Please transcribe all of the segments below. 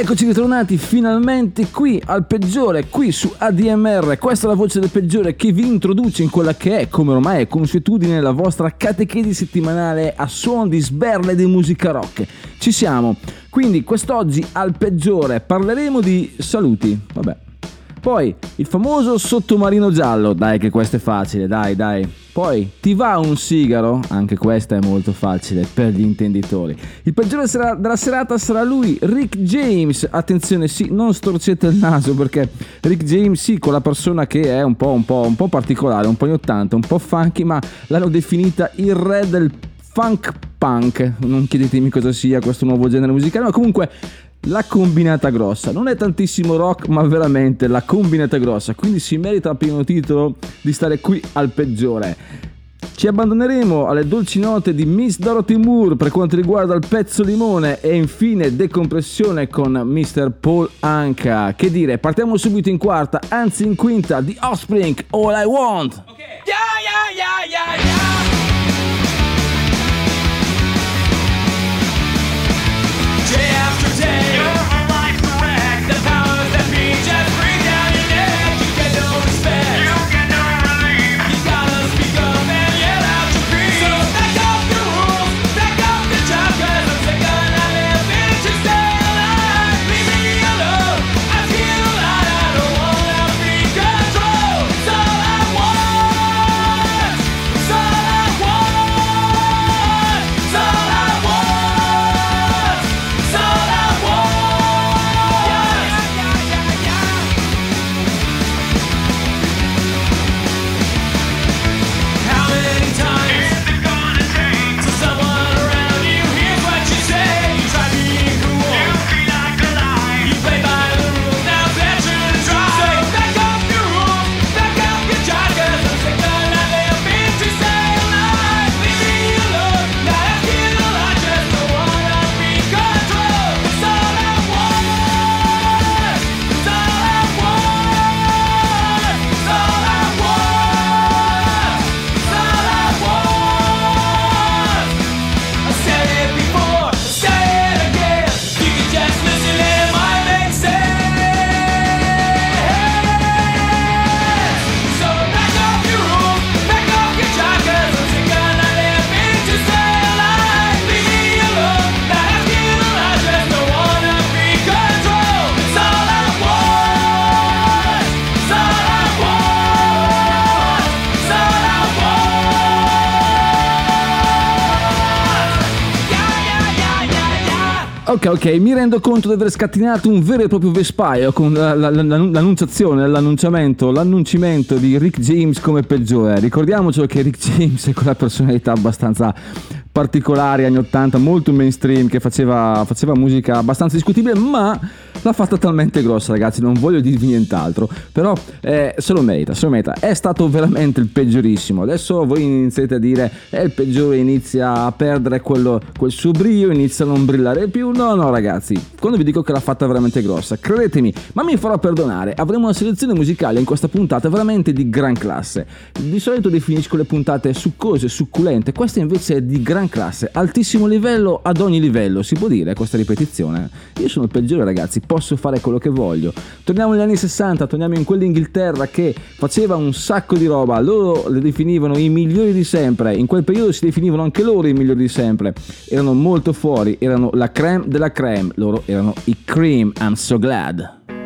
Eccoci ritornati finalmente qui al peggiore, qui su ADMR. Questa è la voce del peggiore che vi introduce in quella che è, come ormai è consuetudine, la vostra catechesi settimanale a suon di sberle di musica rock. Ci siamo. Quindi quest'oggi al peggiore parleremo di saluti. Vabbè. Poi il famoso sottomarino giallo, dai che questo è facile, dai dai. Poi ti va un sigaro? Anche questa è molto facile per gli intenditori. Il peggiore della serata sarà lui, Rick James. Attenzione, sì, non storcete il naso perché Rick James, sì, quella persona che è un po', un po', un po' particolare, un po' 80, un po' funky, ma l'hanno definita il re del funk punk. Non chiedetemi cosa sia questo nuovo genere musicale, ma comunque la combinata grossa. Non è tantissimo rock, ma veramente la combinata grossa. Quindi si merita a pieno titolo di stare qui al peggiore. Ci abbandoneremo alle dolci note di Miss Dorothy Moore per quanto riguarda il pezzo limone e infine decompressione con Mr. Paul Anka. Che dire, partiamo subito in quarta, anzi in quinta, The Offspring, All I Want. Day Ok, mi rendo conto di aver scatenato un vero e proprio vespaio con la- la- la- l'annunciazione, l'annunciamento, l'annuncimento di Rick James come peggiore. Ricordiamoci che Rick James è quella personalità abbastanza particolare, anni 80, molto mainstream, che faceva, faceva musica abbastanza discutibile, ma l'ha fatta talmente grossa, ragazzi, non voglio dirvi nient'altro. Però eh, se lo merita, se lo merita. È stato veramente il peggiorissimo. Adesso voi iniziate a dire, è il peggiore, inizia a perdere quello, quel suo brio, inizia a non brillare più. No, no, ragazzi, quando vi dico che l'ha fatta veramente grossa, credetemi, ma mi farò perdonare. Avremo una selezione musicale in questa puntata veramente di gran classe. Di solito definisco le puntate succose, succulente, questa invece è di gran classe, altissimo livello ad ogni livello, si può dire questa ripetizione. Io sono il peggiore, ragazzi, posso fare quello che voglio. Torniamo negli anni 60, torniamo in quell'Inghilterra che faceva un sacco di roba, loro le definivano i migliori di sempre, in quel periodo si definivano anche loro i migliori di sempre, erano molto fuori, erano la creme della creme, loro erano i cream, I'm so glad.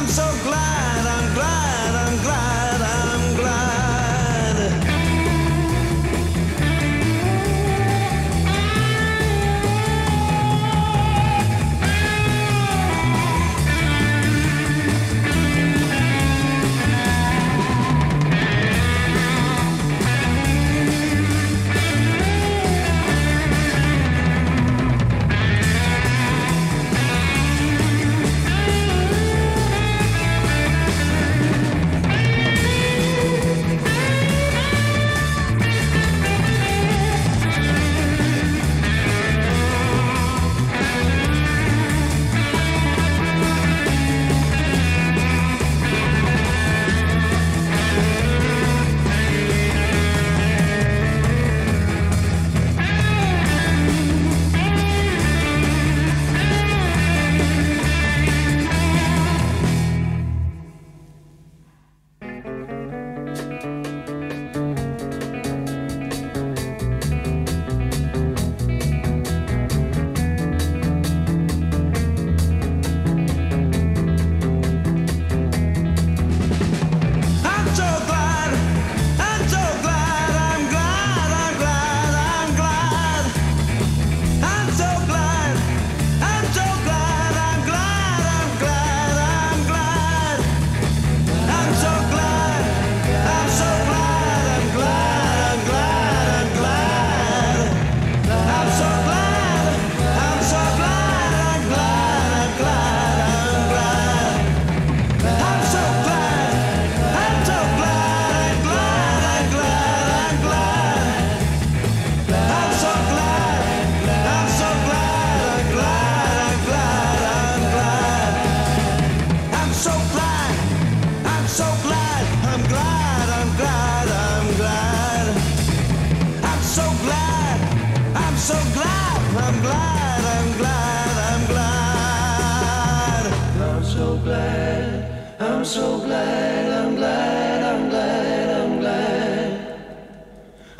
I'm so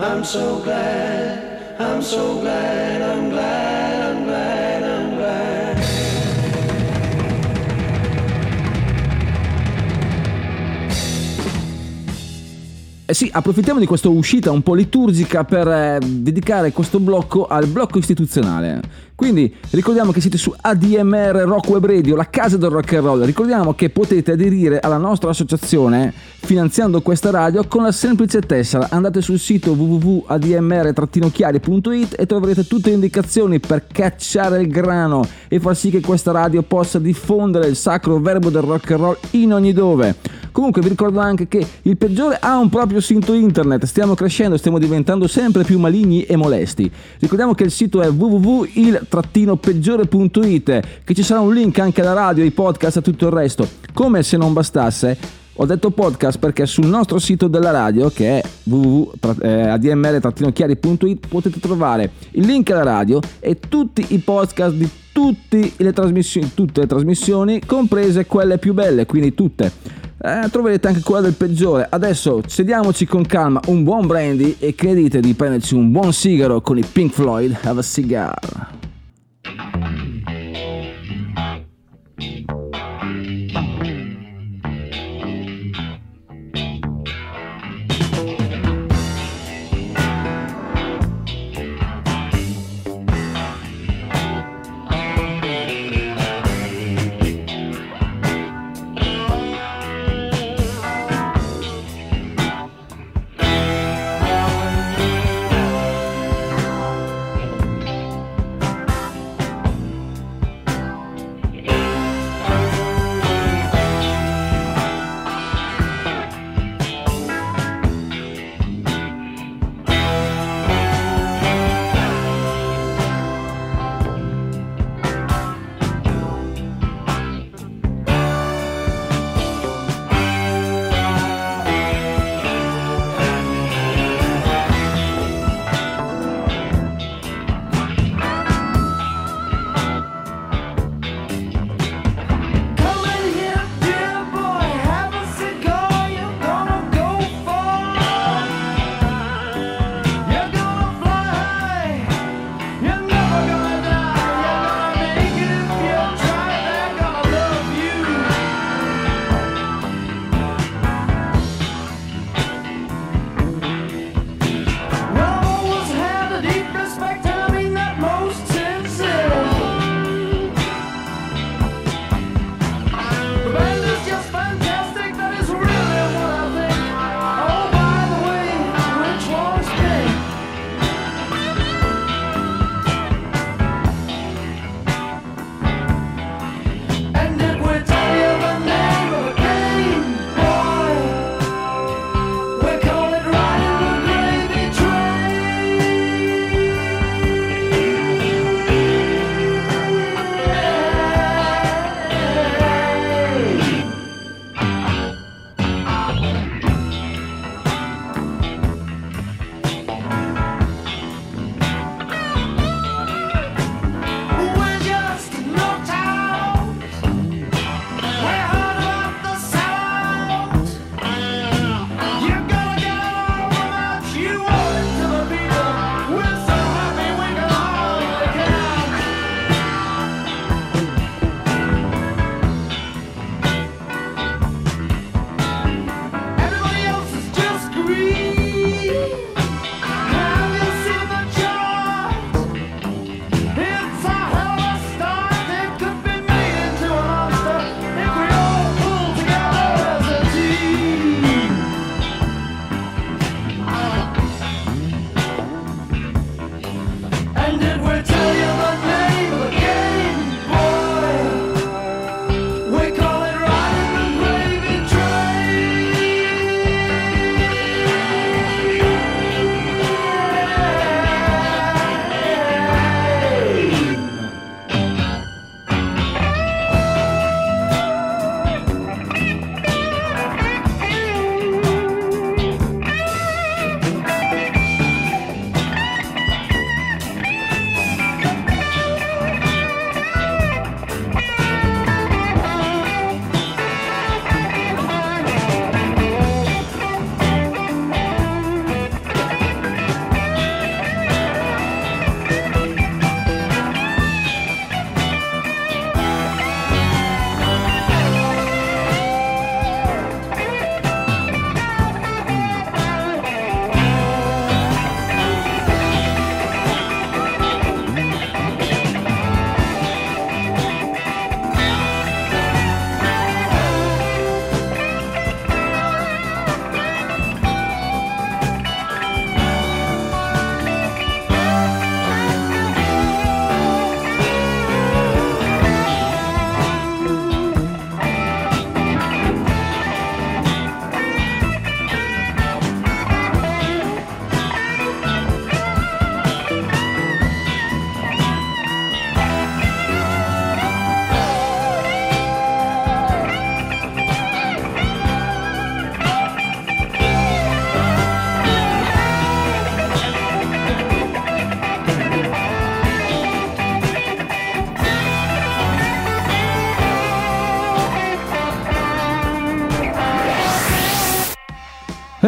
I'm so glad, I'm so glad, I'm glad, I'm glad, Eh sì, approfittiamo di questa uscita un po' liturgica per eh, dedicare questo blocco al blocco istituzionale. Quindi ricordiamo che siete su ADMR Rock Web Radio, la casa del rock and roll. Ricordiamo che potete aderire alla nostra associazione finanziando questa radio con la semplice tessera. Andate sul sito www.admr-chiari.it e troverete tutte le indicazioni per cacciare il grano e far sì che questa radio possa diffondere il sacro verbo del rock and roll in ogni dove. Comunque vi ricordo anche che il peggiore ha un proprio sito internet, stiamo crescendo, stiamo diventando sempre più maligni e molesti. Ricordiamo che il sito è www.il-peggiore.it, che ci sarà un link anche alla radio, ai podcast e tutto il resto. Come se non bastasse, ho detto podcast perché sul nostro sito della radio, che è www.admr-chiari.it, potete trovare il link alla radio e tutti i podcast di tutte le trasmissioni, tutte le trasmissioni, comprese quelle più belle, quindi tutte. Eh, troverete anche quella del peggiore. Adesso sediamoci con calma, un buon brandy e credite di prenderci un buon sigaro con i Pink Floyd. Have a cigar.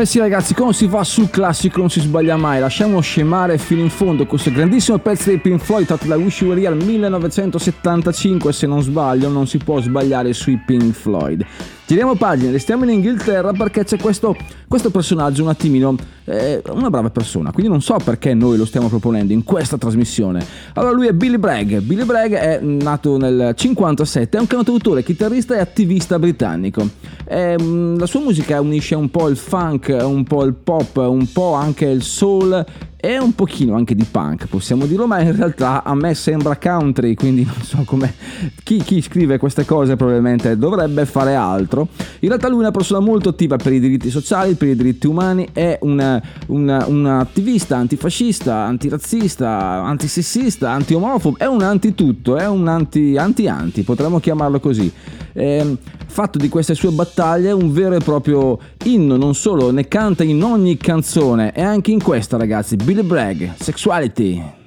Eh sì ragazzi, quando si va sul classico non si sbaglia mai, lasciamo scemare fino in fondo questo grandissimo pezzo dei Pink Floyd tratto da Wish You Were Here 1975, se non sbaglio non si può sbagliare sui Pink Floyd. Giriamo pagina, restiamo in Inghilterra perché c'è questo, questo personaggio un attimino, eh, una brava persona, quindi non so perché noi lo stiamo proponendo in questa trasmissione. Allora lui è Billy Bragg, Billy Bragg è nato nel 57, è un cantautore, chitarrista e attivista britannico. Ehm, la sua musica unisce un po' il funk, un po' il pop, un po' anche il soul e un pochino anche di punk, possiamo dirlo, ma in realtà a me sembra country, quindi non so come chi, chi scrive queste cose probabilmente dovrebbe fare altro. In realtà lui è una persona molto attiva per i diritti sociali, per i diritti umani, è un attivista antifascista, antirazzista, antisessista, anti-omofobo, è un anti-tutto, è un anti- anti-anti, potremmo chiamarlo così. Ehm, fatto di queste sue battaglie un vero e proprio inno, non solo, ne canta in ogni canzone e anche in questa ragazzi, Billy Bragg, Sexuality.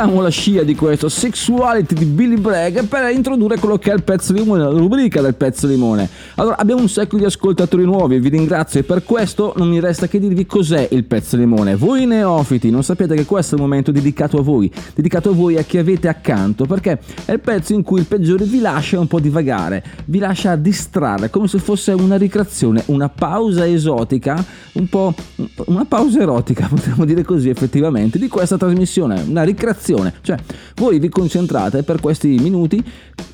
Sfruttiamo la scia di questo Sexuality di Billy Bragg per introdurre quello che è il pezzo limone, la rubrica del pezzo limone. Allora, abbiamo un sacco di ascoltatori nuovi e vi ringrazio e per questo non mi resta che dirvi cos'è il pezzo limone. Voi neofiti non sapete che questo è il momento dedicato a voi, dedicato a voi a chi avete accanto, perché è il pezzo in cui il peggiore vi lascia un po' divagare, vi lascia distrarre, come se fosse una ricreazione, una pausa esotica, un po' una pausa erotica, potremmo dire così effettivamente, di questa trasmissione, una ricreazione. Cioè, voi vi concentrate per questi minuti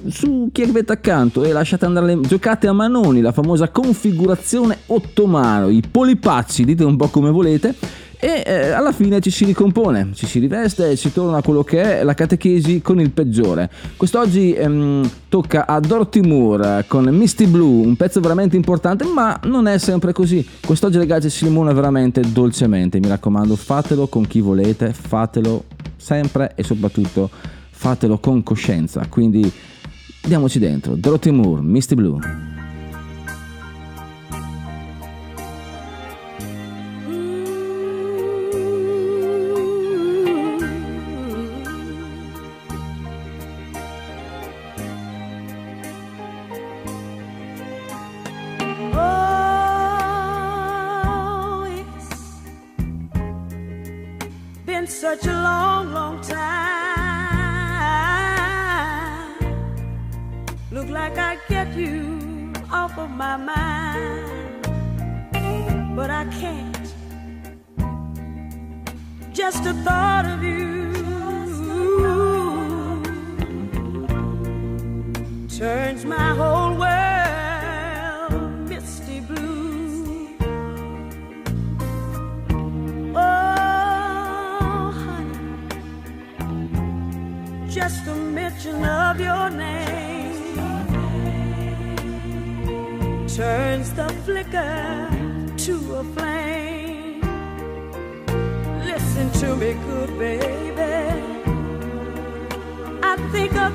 su chi avete accanto e lasciate andare le... giocate a manoni, la famosa configurazione ottomano, i polipacci, dite un po' come volete e eh, alla fine ci si ricompone, ci si riveste e si torna a quello che è la catechesi con il peggiore. Quest'oggi ehm, tocca a Dorothy Moore con Misty Blue, un pezzo veramente importante, ma non è sempre così. Quest'oggi ragazzi si limona veramente dolcemente, mi raccomando, fatelo con chi volete, fatelo sempre e soprattutto fatelo con coscienza. Quindi diamoci dentro. Dorothy Moore, Misty Blue.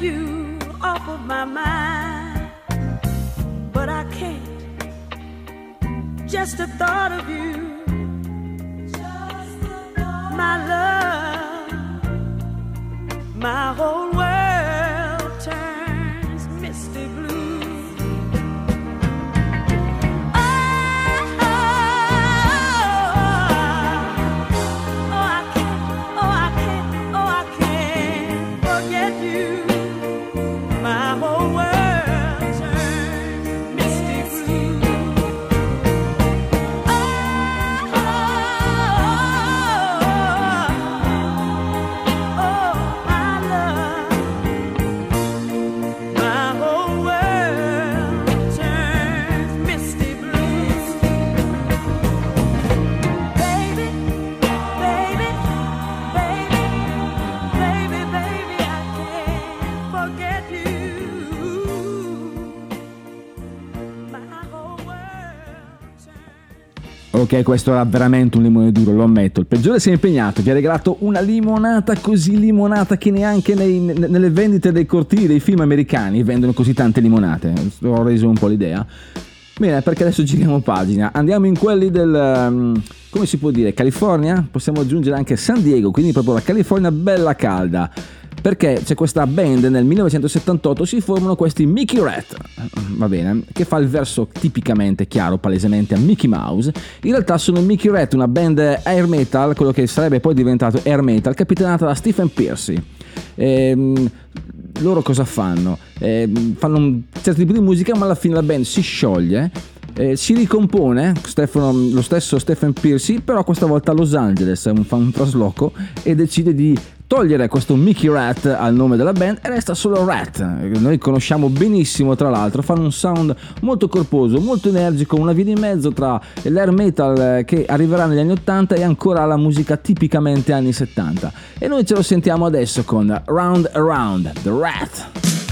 you off of my mind, but I can't. Just the thought of you, Ok, questo era veramente un limone duro, lo ammetto. Il peggiore si è impegnato, vi ha regalato una limonata così limonata che neanche nei- ne- nelle vendite dei cortili dei film americani vendono così tante limonate. Ho reso un po' l'idea. Bene, perché adesso giriamo pagina. Andiamo in quelli del. um, come si può dire? California? Possiamo aggiungere anche San Diego, quindi proprio la California bella calda. Perché c'è questa band nel 1978 si formano questi Mickey Rat, va bene, che fa il verso tipicamente chiaro, palesemente a Mickey Mouse. In realtà sono Mickey Rat, una band air metal, quello che sarebbe poi diventato air metal, capitanata da Stephen Piercy. Ehm, loro cosa fanno? Ehm, fanno un certo tipo di musica, ma alla fine la band si scioglie. eh, si ricompone Stefano- lo stesso Stephen Piercy, però questa volta a Los Angeles, fa un trasloco e decide di togliere questo Mickey Rat al nome della band e resta solo Rat. Noi conosciamo benissimo, tra l'altro, fanno un sound molto corposo, molto energico, una via di mezzo tra l'air metal che arriverà negli anni 80 e ancora la musica tipicamente anni 70. E noi ce lo sentiamo adesso con Round Around, The Rat.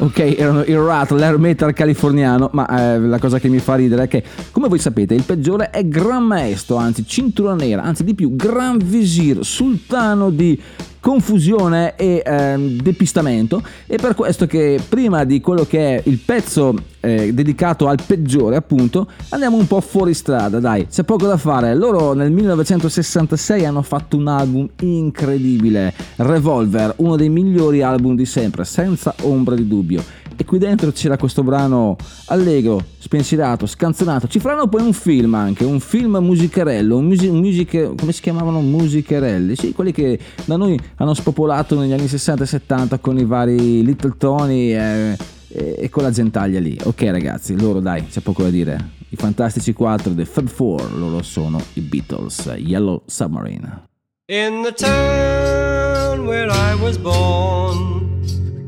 Ok, erano il Rat, l'air metal californiano, ma eh, la cosa che mi fa ridere è che, come voi sapete, il peggiore è Gran Maestro, anzi cintura nera, anzi di più, Gran Visir, sultano di confusione e ehm, depistamento. E per questo che prima di quello che è il pezzo eh, dedicato al peggiore appunto andiamo un po' fuori strada dai. C'è poco da fare. Loro nel 1966 hanno fatto un album incredibile Revolver uno dei migliori album di sempre senza ombra di dubbio. E qui dentro c'era questo brano allegro, spensierato, scanzonato. Ci faranno poi un film anche, un film musicherello, un musi- musiche, come si chiamavano? Musicherelli, sì, quelli che da noi hanno spopolato negli anni 60 e 70 con i vari Little Tony e, e- e con la gentaglia lì. Ok ragazzi, loro dai, c'è poco da dire. I Fantastici 4 dei Fab Four, loro sono i Beatles, Yellow Submarine. In the town where I was born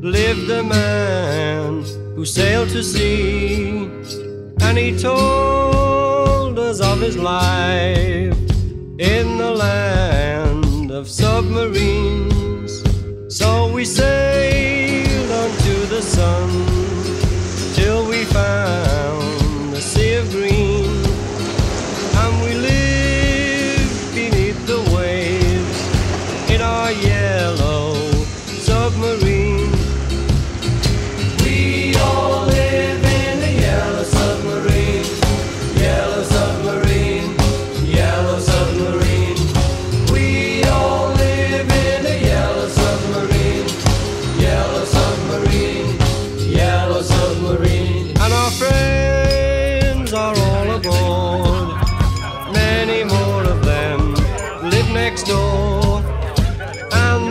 lived a man who sailed to sea, and he told us of his life in the land of submarines. So we sailed unto the sun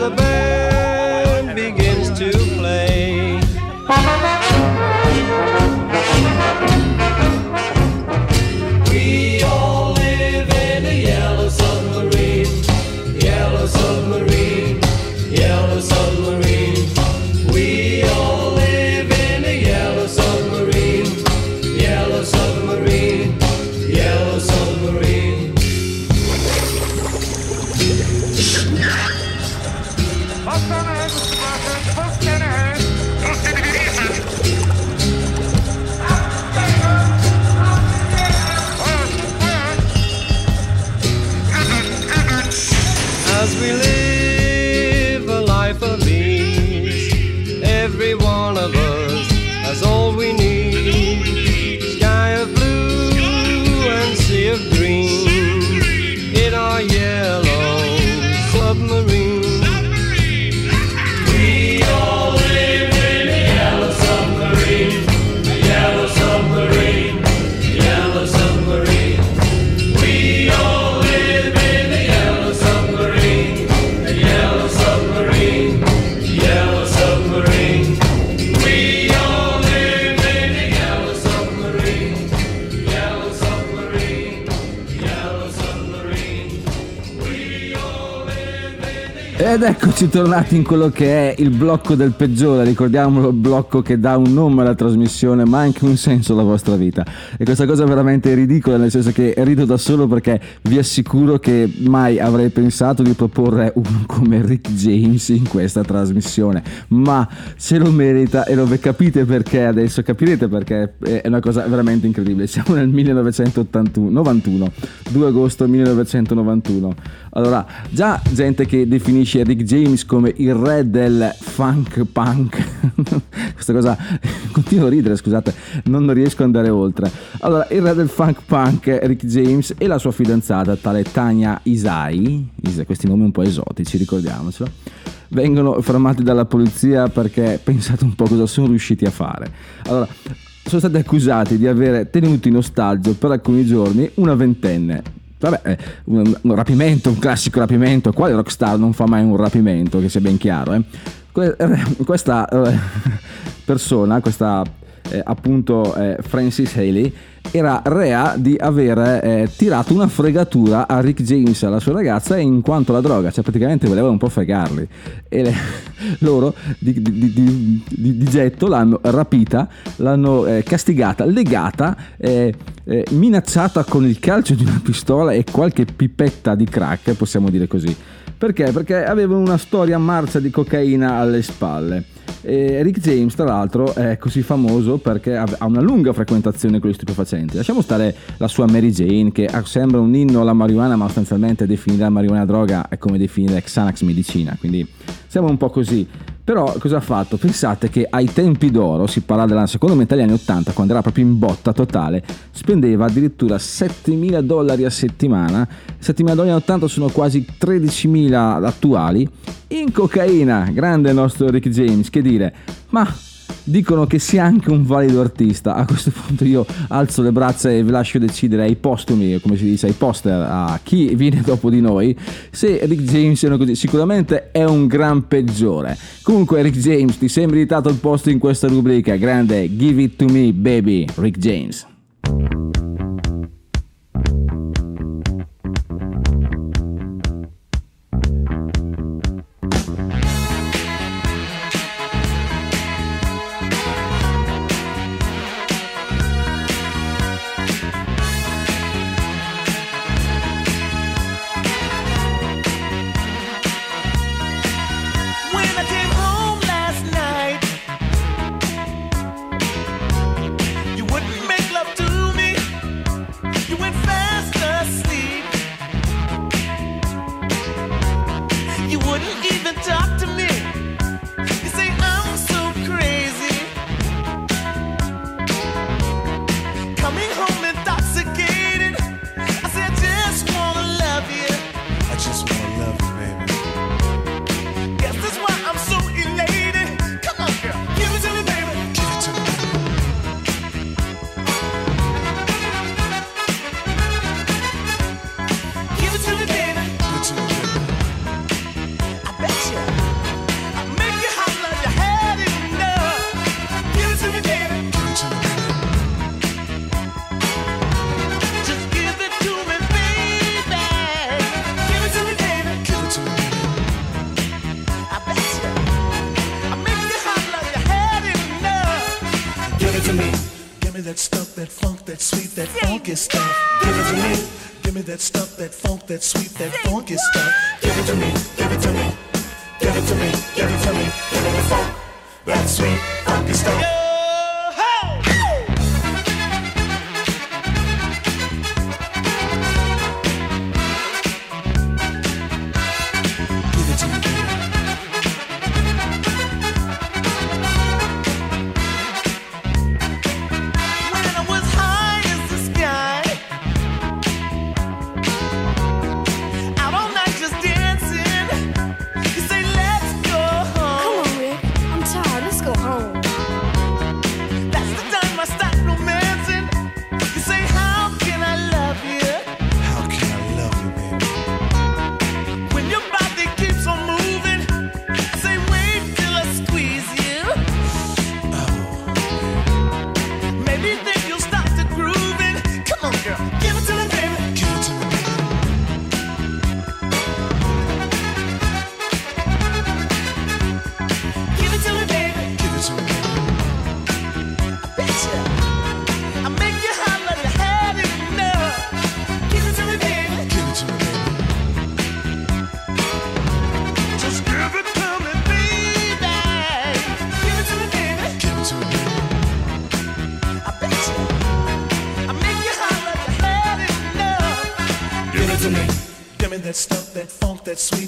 the band begins to play. Ed eccoci tornati in quello che è il blocco del peggiore, ricordiamolo, il blocco che dà un nome alla trasmissione ma anche un senso alla vostra vita. E questa cosa è veramente ridicola, nel senso che rido da solo perché vi assicuro che mai avrei pensato di proporre uno come Rick James in questa trasmissione, ma se lo merita e lo capite perché adesso, capirete perché è una cosa veramente incredibile. Siamo nel 1981, 91, 2 agosto 1991. Allora, già gente che definisce Rick James come il re del funk punk. Questa cosa continuo a ridere, scusate, non riesco ad andare oltre. Allora, il re del funk punk Rick James e la sua fidanzata, tale Tanya Isai, Is- questi nomi un po' esotici, ricordiamocelo, vengono fermati dalla polizia perché pensate un po' cosa sono riusciti a fare. Allora, sono stati accusati di aver tenuto in ostaggio per alcuni giorni una ventenne. Vabbè, eh, un, un rapimento, un classico rapimento. Quale rockstar non fa mai un rapimento, che sia ben chiaro? eh? Que- questa eh, persona, questa eh, appunto eh, Francis Haley, era rea di aver eh, tirato una fregatura a Rick James e alla sua ragazza in quanto alla droga, cioè praticamente volevano un po' fregarli. E le- loro di- di- di- di getto l'hanno rapita, l'hanno eh, castigata, legata, eh, eh, minacciata con il calcio di una pistola e qualche pipetta di crack, possiamo dire così. Perché? Perché aveva una storia marcia di cocaina alle spalle. E Rick James, tra l'altro, è così famoso perché ha una lunga frequentazione con gli stupefacenti. Lasciamo stare la sua Mary Jane, che sembra un inno alla marijuana, ma sostanzialmente definire la marijuana droga è come definire Xanax medicina, quindi sembra un po' così. Però cosa ha fatto? Pensate che ai tempi d'oro, si parla della seconda metà degli anni 80, quando era proprio in botta totale, spendeva addirittura 7.000 dollari a settimana, 7.000 dollari in 80 sono quasi 13.000 attuali, in cocaina, grande il nostro Rick James, che dire, ma dicono che sia anche un valido artista, a questo punto io alzo le braccia e vi lascio decidere ai postumi, come si dice, ai poster, a chi viene dopo di noi, se Rick James siano così, sicuramente è un gran peggiore. Comunque Rick James, ti sei meritato il posto in questa rubrica, grande, give it to me baby, Rick James. Funky stuff. Give it to me. Give me that stuff, that funk, that sweet, that funky stuff.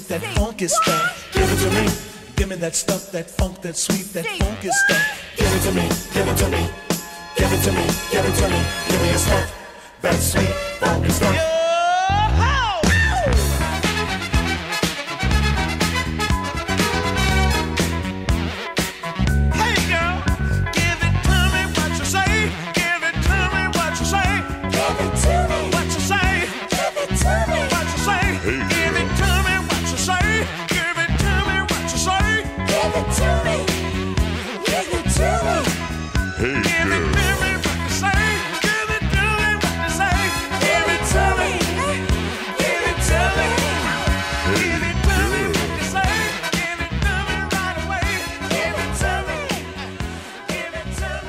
Funk, that sweet, that funky stuff. Give it to me. Give me that stuff, that funk, that sweet, that funky stuff. Give it to me. Give it to me. Give it to me. Give it to me. Give me your stuff, that sweet, funky stuff.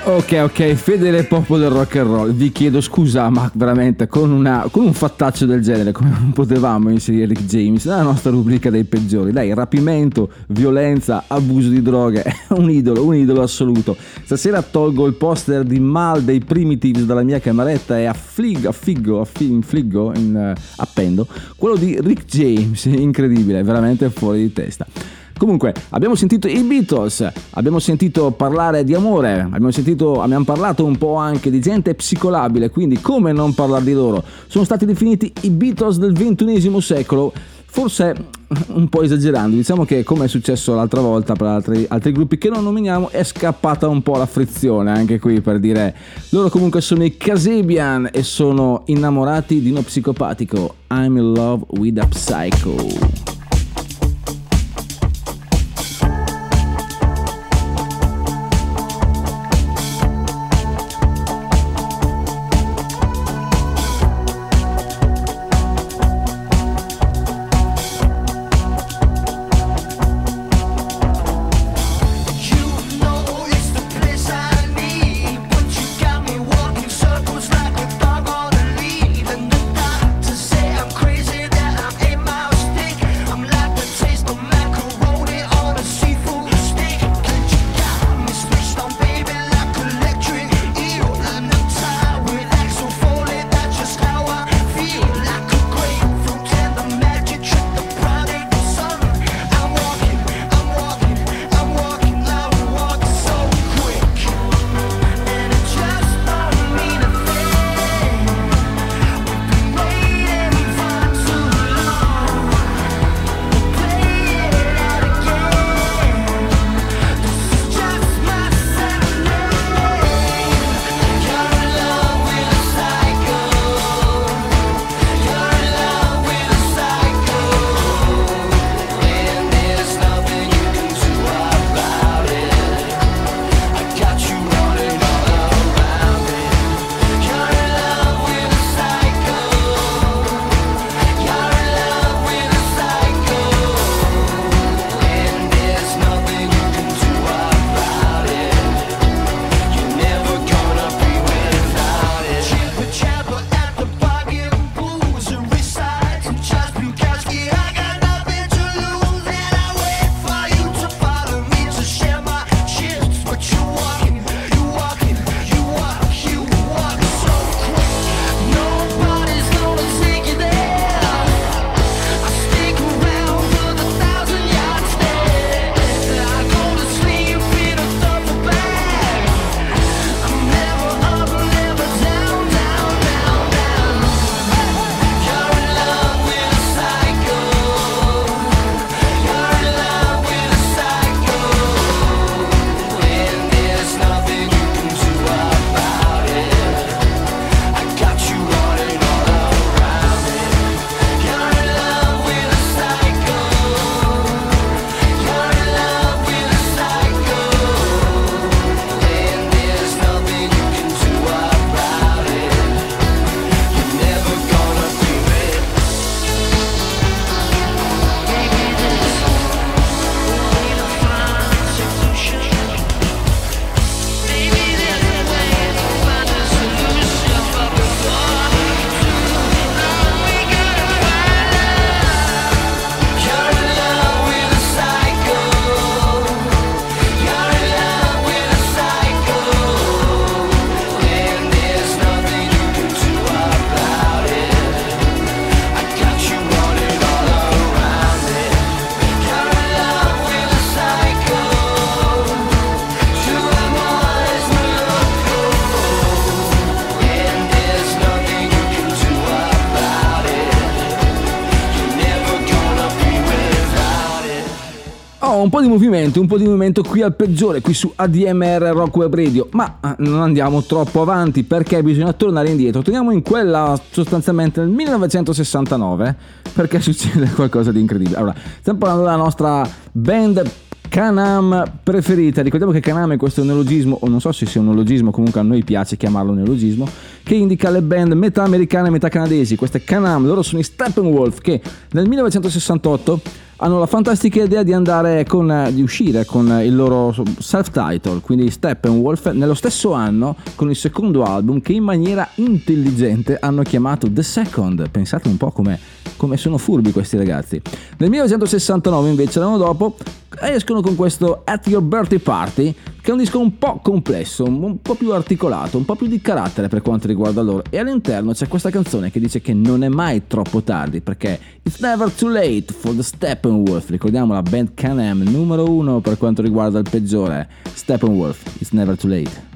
Ok, ok, fedele popolo del rock and roll, vi chiedo scusa, ma veramente con, una- con un fattaccio del genere, come non potevamo inserire Rick James nella nostra rubrica dei peggiori? Dai, rapimento, violenza, abuso di droghe, è un idolo, un idolo assoluto. Stasera tolgo il poster di Mal dei Primitives dalla mia cameretta e affliggo, affiggo, affi- infliggo, in, eh, appendo quello di Rick James, incredibile, veramente fuori di testa. Comunque, abbiamo sentito i Beatles, abbiamo sentito parlare di amore, abbiamo, sentito, abbiamo parlato un po' anche di gente psicolabile, quindi come non parlare di loro? Sono stati definiti i Beatles del XXI secolo, forse un po' esagerando, diciamo che come è successo l'altra volta per altri, altri gruppi che non nominiamo, è scappata un po' la frizione anche qui per dire loro comunque sono i Casabian e sono innamorati di uno psicopatico. I'm in love with a psycho. Di movimento, un po' di movimento qui al peggiore, qui su ADMR Rock Web Radio, ma eh, non andiamo troppo avanti perché bisogna tornare indietro. Torniamo in quella sostanzialmente nel 1969 perché succede qualcosa di incredibile. Allora, stiamo parlando della nostra band Canam preferita. Ricordiamo che Canam è questo neologismo, o non so se sia un neologismo, comunque a noi piace chiamarlo neologismo, che indica le band metà americane e metà canadesi. Queste Canam, loro sono i Steppenwolf che nel 1968 hanno la fantastica idea di con, di uscire con il loro self-title, quindi Steppenwolf, nello stesso anno con il secondo album che in maniera intelligente hanno chiamato The Second. Pensate un po' come sono furbi questi ragazzi. Nel 1969 invece, l'anno dopo, escono con questo At Your Birthday Party, che è un disco un po' complesso, un po' più articolato, un po' più di carattere per quanto riguarda loro. E all'interno c'è questa canzone che dice che non è mai troppo tardi, perché It's never too late for the Steppenwolf. Ricordiamo la band Can-Am numero uno per quanto riguarda il peggiore. Steppenwolf, It's never too late.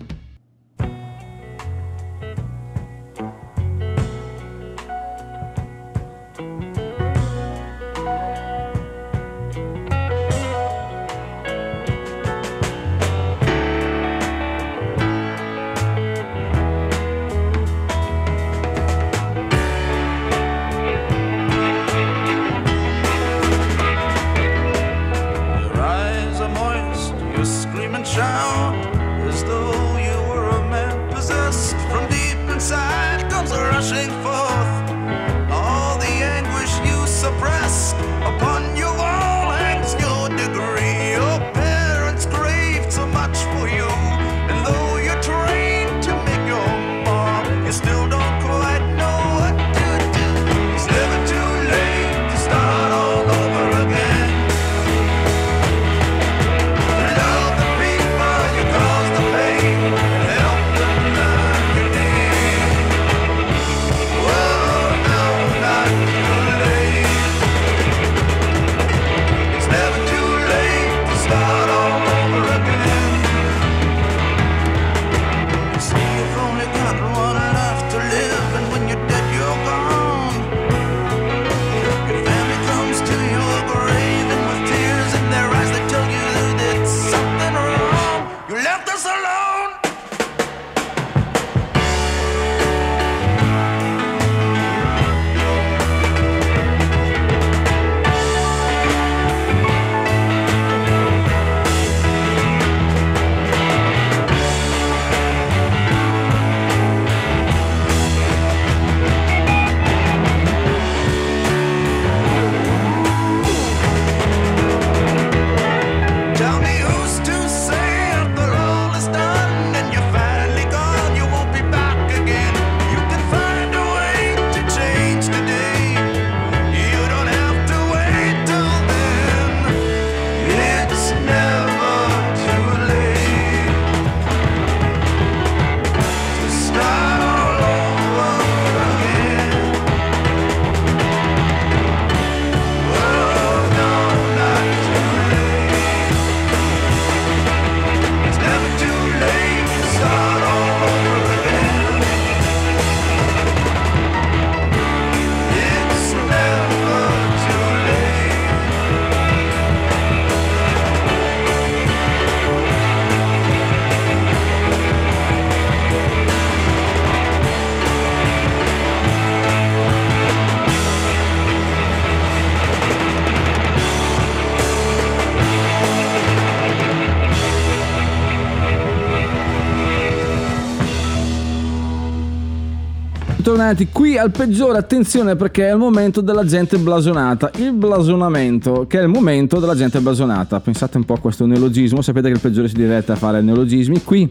Bentornati qui al peggiore, attenzione perché è il momento della gente blasonata, il blasonamento, che è il momento della gente blasonata. Pensate un po' a questo neologismo, sapete che il peggiore si diverte a fare neologismi. Qui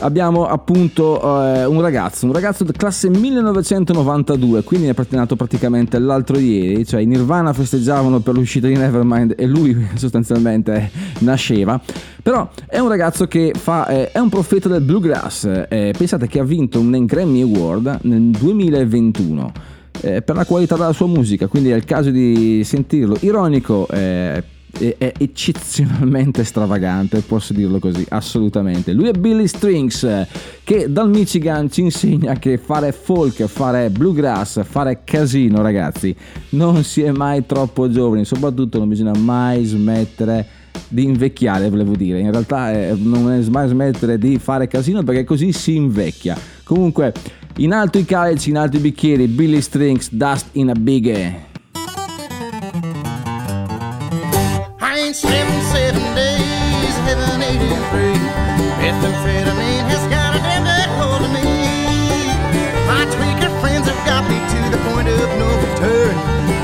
abbiamo appunto eh, un ragazzo, un ragazzo classe 1992, quindi è nato praticamente l'altro ieri, cioè i Nirvana festeggiavano per l'uscita di Nevermind e lui sostanzialmente nasceva. Però è un ragazzo che fa, eh, è un profeta del bluegrass. eh, pensate che ha vinto un Grammy Award nel 2021 eh, per la qualità della sua musica, quindi è il caso di sentirlo. Ironico, eh, è, eccezionalmente stravagante, posso dirlo così, assolutamente. Lui è Billy Strings, che dal Michigan ci insegna che fare folk, fare bluegrass, fare casino, ragazzi, non si è mai troppo giovani, soprattutto non bisogna mai smettere di invecchiare, volevo dire. In realtà eh, non è mai smettere di fare casino perché così si invecchia. Comunque, in alto i calici, in alto i bicchieri, Billy Strings, Dust in a Big ain't seven, seven days, heaven eight. Methamphetamine has got a damn good hold of me. My tweaker friends have got me to the point of no return.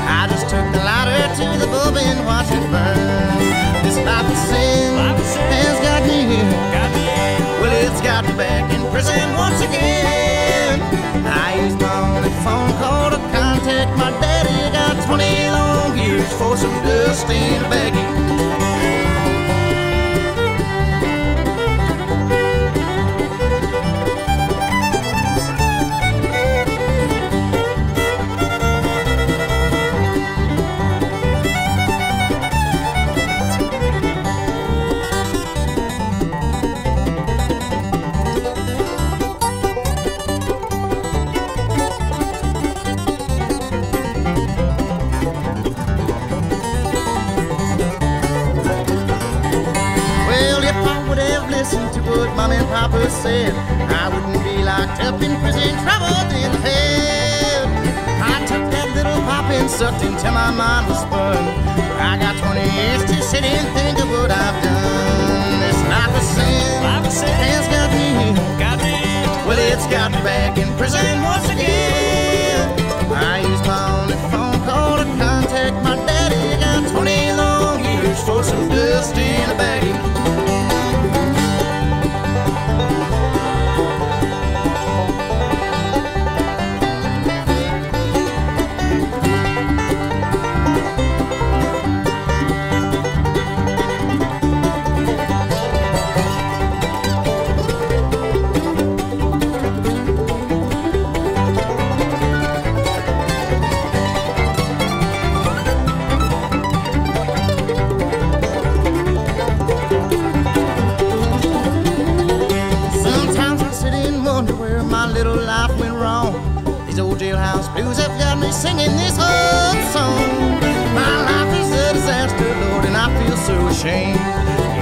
I just took the lighter to the bulb and watched it burn. This life of sin has got me here. Well, it's got me back in prison once again. I used my only phone call to contact my daddy. Got 20 long years for some dust in a bag Papa said, I wouldn't be locked up in prison, troubled in hell. I took that little pop and sucked until my mind was spun. I got 20 years to sit and think of what I've done. This life of sin, Life of sin. has got me. Got me. Well, it's got me back in prison once again. I used my only phone call to contact my daddy. Got 20 long years for some dust in a baggie. Jailhouse blues have got me singing this old song. My life is a disaster, Lord, and I feel so ashamed.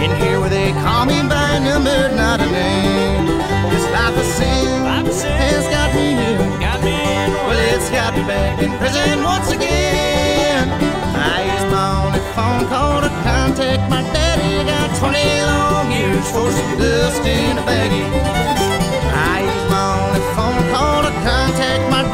In here where they call me by a number, not a name. This life of sin, Life of sin. has got me here. Got me. Well, it's got me back in prison once again. I used my only phone call to contact my daddy. Got 20 long years for some dust in a baggie. I used my only phone call to contact my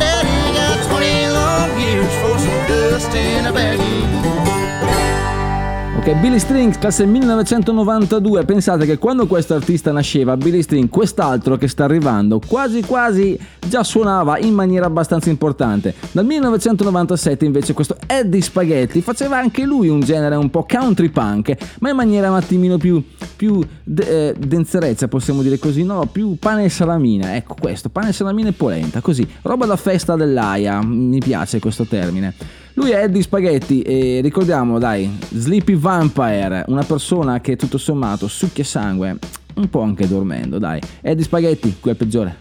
Ok, Billy Strings, classe 1992. Pensate che quando questo artista nasceva, Billy String, quest'altro che sta arrivando, quasi quasi già suonava in maniera abbastanza importante. Dal 1997 invece questo Eddie Spaghetti faceva anche lui un genere un po' country punk, ma in maniera un attimino più, più de- eh, denzerezza, possiamo dire così, no? Più pane e salamina, ecco questo, pane e salamina e polenta, così. Roba da festa dell'aia, mi piace questo termine. Lui è Eddie Spaghetti e ricordiamo, dai, Sleepy Vampire, una persona che tutto sommato succhia sangue, un po' anche dormendo, dai. Eddie Spaghetti, qui è peggiore.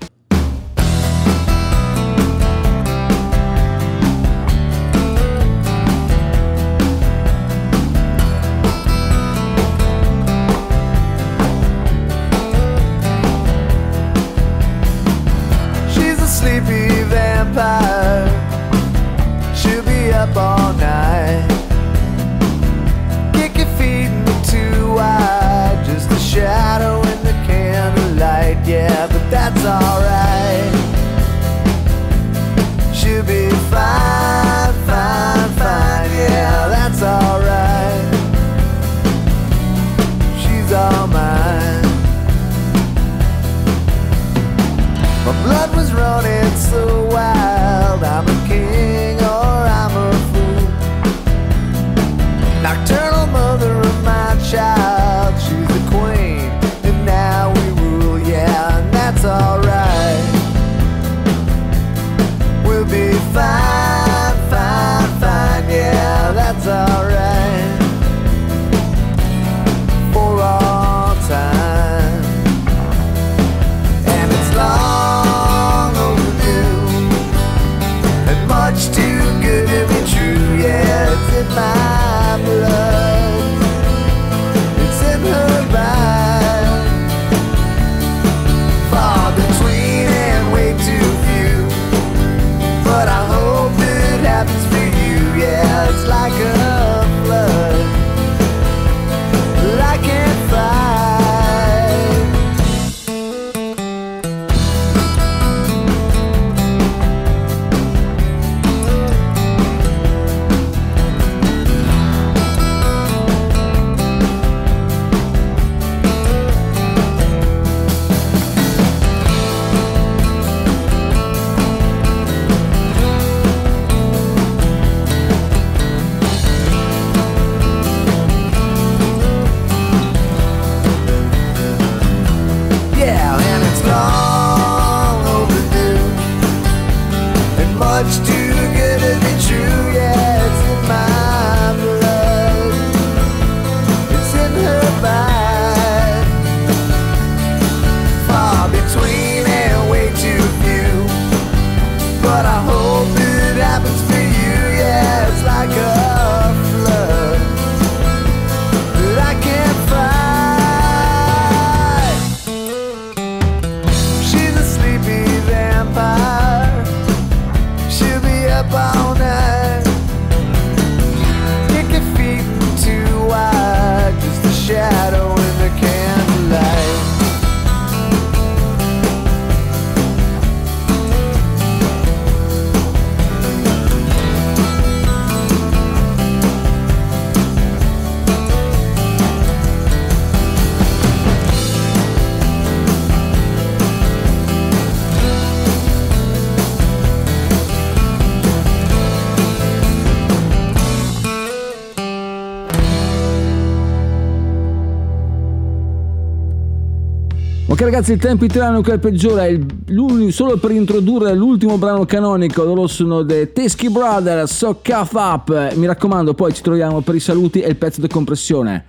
Ragazzi, il tempo italiano che peggiore è il- solo per introdurre l'ultimo brano canonico, loro sono The Tesky Brothers, So Cuff Up. Mi raccomando, poi ci troviamo per i saluti e il pezzo di compressione.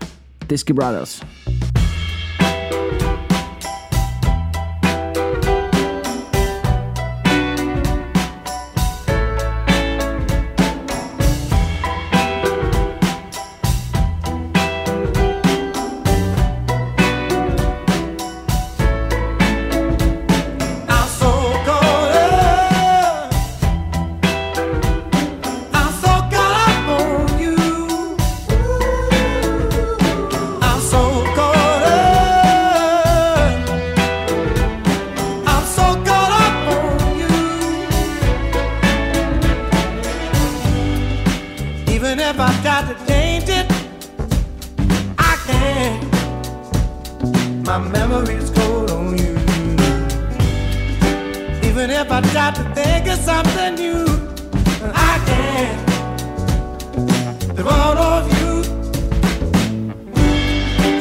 Tesky Brothers. Think of something new, I can't. The one of you,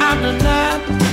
I'm not feeling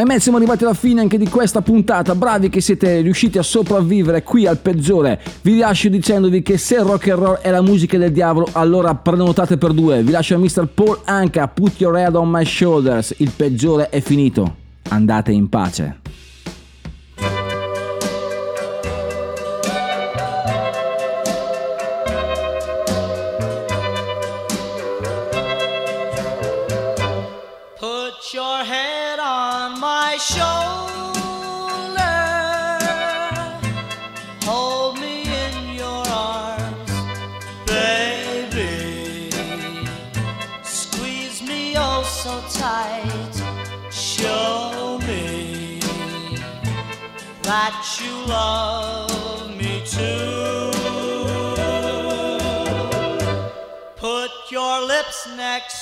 Ahimè siamo arrivati alla fine anche di questa puntata, bravi che siete riusciti a sopravvivere qui al peggiore. Vi lascio dicendovi che se rock and roll è la musica del diavolo, allora prenotate per due. Vi lascio a Mr. Paul Anka, Put Your Head on My Shoulders, il peggiore è finito. Andate in pace. Love me too. Put your lips next